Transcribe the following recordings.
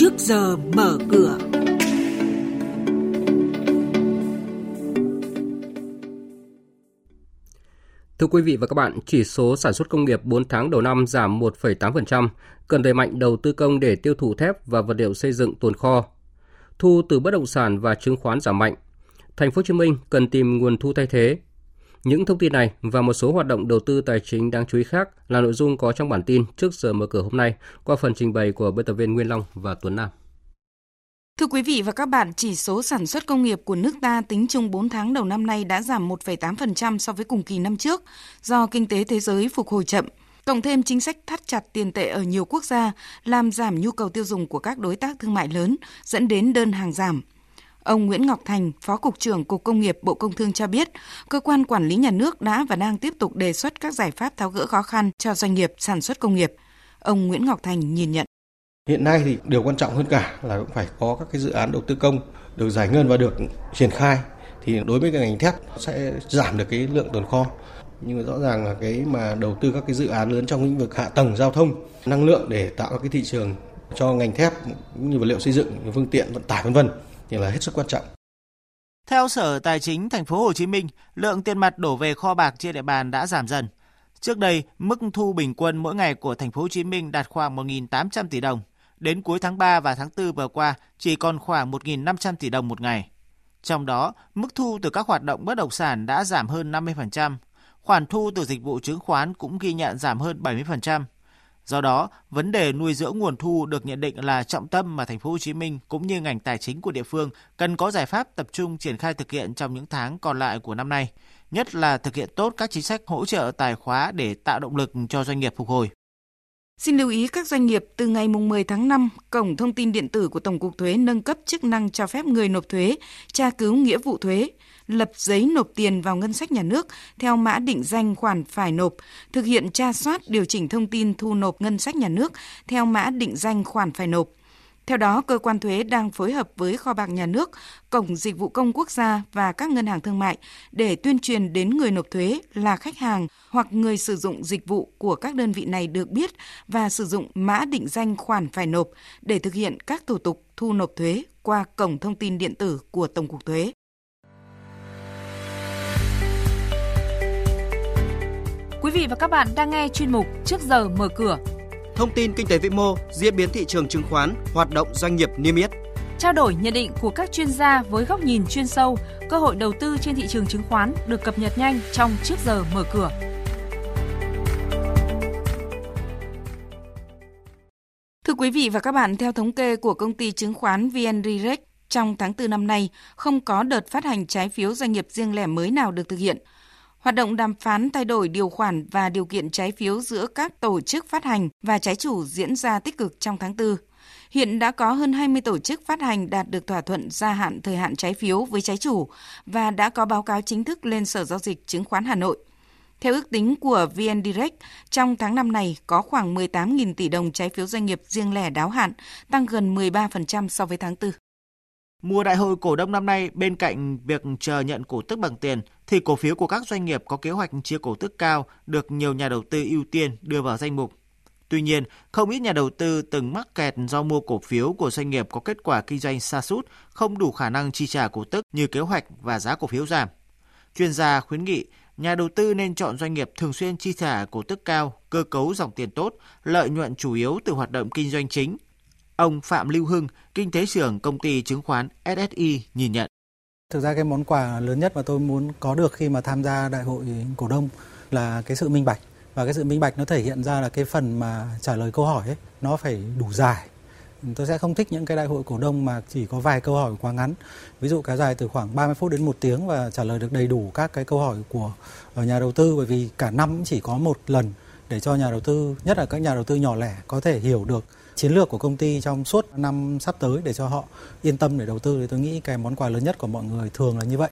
trước giờ mở cửa. Thưa quý vị và các bạn, chỉ số sản xuất công nghiệp 4 tháng đầu năm giảm 1,8%, cần đẩy mạnh đầu tư công để tiêu thụ thép và vật liệu xây dựng tồn kho. Thu từ bất động sản và chứng khoán giảm mạnh. Thành phố Hồ Chí Minh cần tìm nguồn thu thay thế. Những thông tin này và một số hoạt động đầu tư tài chính đáng chú ý khác là nội dung có trong bản tin trước giờ mở cửa hôm nay qua phần trình bày của biên tập viên Nguyên Long và Tuấn Nam. Thưa quý vị và các bạn, chỉ số sản xuất công nghiệp của nước ta tính chung 4 tháng đầu năm nay đã giảm 1,8% so với cùng kỳ năm trước do kinh tế thế giới phục hồi chậm. Cộng thêm chính sách thắt chặt tiền tệ ở nhiều quốc gia làm giảm nhu cầu tiêu dùng của các đối tác thương mại lớn, dẫn đến đơn hàng giảm. Ông Nguyễn Ngọc Thành, Phó Cục trưởng Cục Công nghiệp Bộ Công Thương cho biết, cơ quan quản lý nhà nước đã và đang tiếp tục đề xuất các giải pháp tháo gỡ khó khăn cho doanh nghiệp sản xuất công nghiệp. Ông Nguyễn Ngọc Thành nhìn nhận. Hiện nay thì điều quan trọng hơn cả là cũng phải có các cái dự án đầu tư công được giải ngân và được triển khai thì đối với cái ngành thép sẽ giảm được cái lượng tồn kho nhưng mà rõ ràng là cái mà đầu tư các cái dự án lớn trong lĩnh vực hạ tầng giao thông năng lượng để tạo cái thị trường cho ngành thép cũng như vật liệu xây dựng phương tiện vận tải vân vân thì là hết sức quan trọng theo Sở Tài chính Thành phố Hồ Chí Minh, lượng tiền mặt đổ về kho bạc trên địa bàn đã giảm dần. Trước đây, mức thu bình quân mỗi ngày của Thành phố Hồ Chí Minh đạt khoảng 1.800 tỷ đồng. Đến cuối tháng 3 và tháng 4 vừa qua, chỉ còn khoảng 1.500 tỷ đồng một ngày. Trong đó, mức thu từ các hoạt động bất động sản đã giảm hơn 50%, khoản thu từ dịch vụ chứng khoán cũng ghi nhận giảm hơn 70%. Do đó, vấn đề nuôi dưỡng nguồn thu được nhận định là trọng tâm mà thành phố Hồ Chí Minh cũng như ngành tài chính của địa phương cần có giải pháp tập trung triển khai thực hiện trong những tháng còn lại của năm nay, nhất là thực hiện tốt các chính sách hỗ trợ tài khóa để tạo động lực cho doanh nghiệp phục hồi. Xin lưu ý các doanh nghiệp từ ngày 10 tháng 5, cổng thông tin điện tử của Tổng cục Thuế nâng cấp chức năng cho phép người nộp thuế tra cứu nghĩa vụ thuế, lập giấy nộp tiền vào ngân sách nhà nước theo mã định danh khoản phải nộp, thực hiện tra soát điều chỉnh thông tin thu nộp ngân sách nhà nước theo mã định danh khoản phải nộp, theo đó, cơ quan thuế đang phối hợp với kho bạc nhà nước, cổng dịch vụ công quốc gia và các ngân hàng thương mại để tuyên truyền đến người nộp thuế là khách hàng hoặc người sử dụng dịch vụ của các đơn vị này được biết và sử dụng mã định danh khoản phải nộp để thực hiện các thủ tục thu nộp thuế qua cổng thông tin điện tử của Tổng cục Thuế. Quý vị và các bạn đang nghe chuyên mục Trước giờ mở cửa thông tin kinh tế vĩ mô, diễn biến thị trường chứng khoán, hoạt động doanh nghiệp niêm yết. Trao đổi nhận định của các chuyên gia với góc nhìn chuyên sâu, cơ hội đầu tư trên thị trường chứng khoán được cập nhật nhanh trong trước giờ mở cửa. Thưa quý vị và các bạn, theo thống kê của công ty chứng khoán VN Direct, trong tháng 4 năm nay, không có đợt phát hành trái phiếu doanh nghiệp riêng lẻ mới nào được thực hiện – Hoạt động đàm phán thay đổi điều khoản và điều kiện trái phiếu giữa các tổ chức phát hành và trái chủ diễn ra tích cực trong tháng 4. Hiện đã có hơn 20 tổ chức phát hành đạt được thỏa thuận gia hạn thời hạn trái phiếu với trái chủ và đã có báo cáo chính thức lên Sở Giao dịch Chứng khoán Hà Nội. Theo ước tính của VN Direct, trong tháng năm này có khoảng 18.000 tỷ đồng trái phiếu doanh nghiệp riêng lẻ đáo hạn, tăng gần 13% so với tháng 4. Mùa đại hội cổ đông năm nay, bên cạnh việc chờ nhận cổ tức bằng tiền, thì cổ phiếu của các doanh nghiệp có kế hoạch chia cổ tức cao được nhiều nhà đầu tư ưu tiên đưa vào danh mục. Tuy nhiên, không ít nhà đầu tư từng mắc kẹt do mua cổ phiếu của doanh nghiệp có kết quả kinh doanh sa sút, không đủ khả năng chi trả cổ tức như kế hoạch và giá cổ phiếu giảm. Chuyên gia khuyến nghị nhà đầu tư nên chọn doanh nghiệp thường xuyên chi trả cổ tức cao, cơ cấu dòng tiền tốt, lợi nhuận chủ yếu từ hoạt động kinh doanh chính, Ông Phạm Lưu Hưng, kinh tế trưởng công ty chứng khoán SSI nhìn nhận. Thực ra cái món quà lớn nhất mà tôi muốn có được khi mà tham gia đại hội cổ đông là cái sự minh bạch. Và cái sự minh bạch nó thể hiện ra là cái phần mà trả lời câu hỏi ấy nó phải đủ dài. Tôi sẽ không thích những cái đại hội cổ đông mà chỉ có vài câu hỏi quá ngắn. Ví dụ kéo dài từ khoảng 30 phút đến một tiếng và trả lời được đầy đủ các cái câu hỏi của ờ, nhà đầu tư. Bởi vì cả năm chỉ có một lần để cho nhà đầu tư nhất là các nhà đầu tư nhỏ lẻ có thể hiểu được chiến lược của công ty trong suốt năm sắp tới để cho họ yên tâm để đầu tư thì tôi nghĩ cái món quà lớn nhất của mọi người thường là như vậy.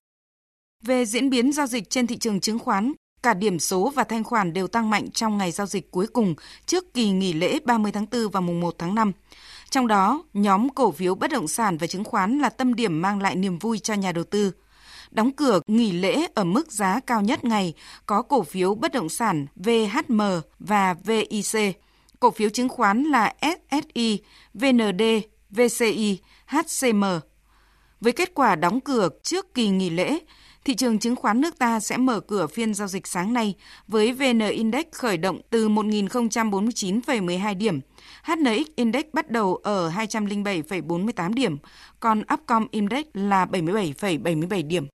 Về diễn biến giao dịch trên thị trường chứng khoán, cả điểm số và thanh khoản đều tăng mạnh trong ngày giao dịch cuối cùng trước kỳ nghỉ lễ 30 tháng 4 và mùng 1 tháng 5. Trong đó, nhóm cổ phiếu bất động sản và chứng khoán là tâm điểm mang lại niềm vui cho nhà đầu tư. Đóng cửa nghỉ lễ ở mức giá cao nhất ngày có cổ phiếu bất động sản VHM và VIC cổ phiếu chứng khoán là SSI, VND, VCI, HCM. Với kết quả đóng cửa trước kỳ nghỉ lễ, thị trường chứng khoán nước ta sẽ mở cửa phiên giao dịch sáng nay với VN Index khởi động từ 1.049,12 điểm, HNX Index bắt đầu ở 207,48 điểm, còn Upcom Index là 77,77 điểm.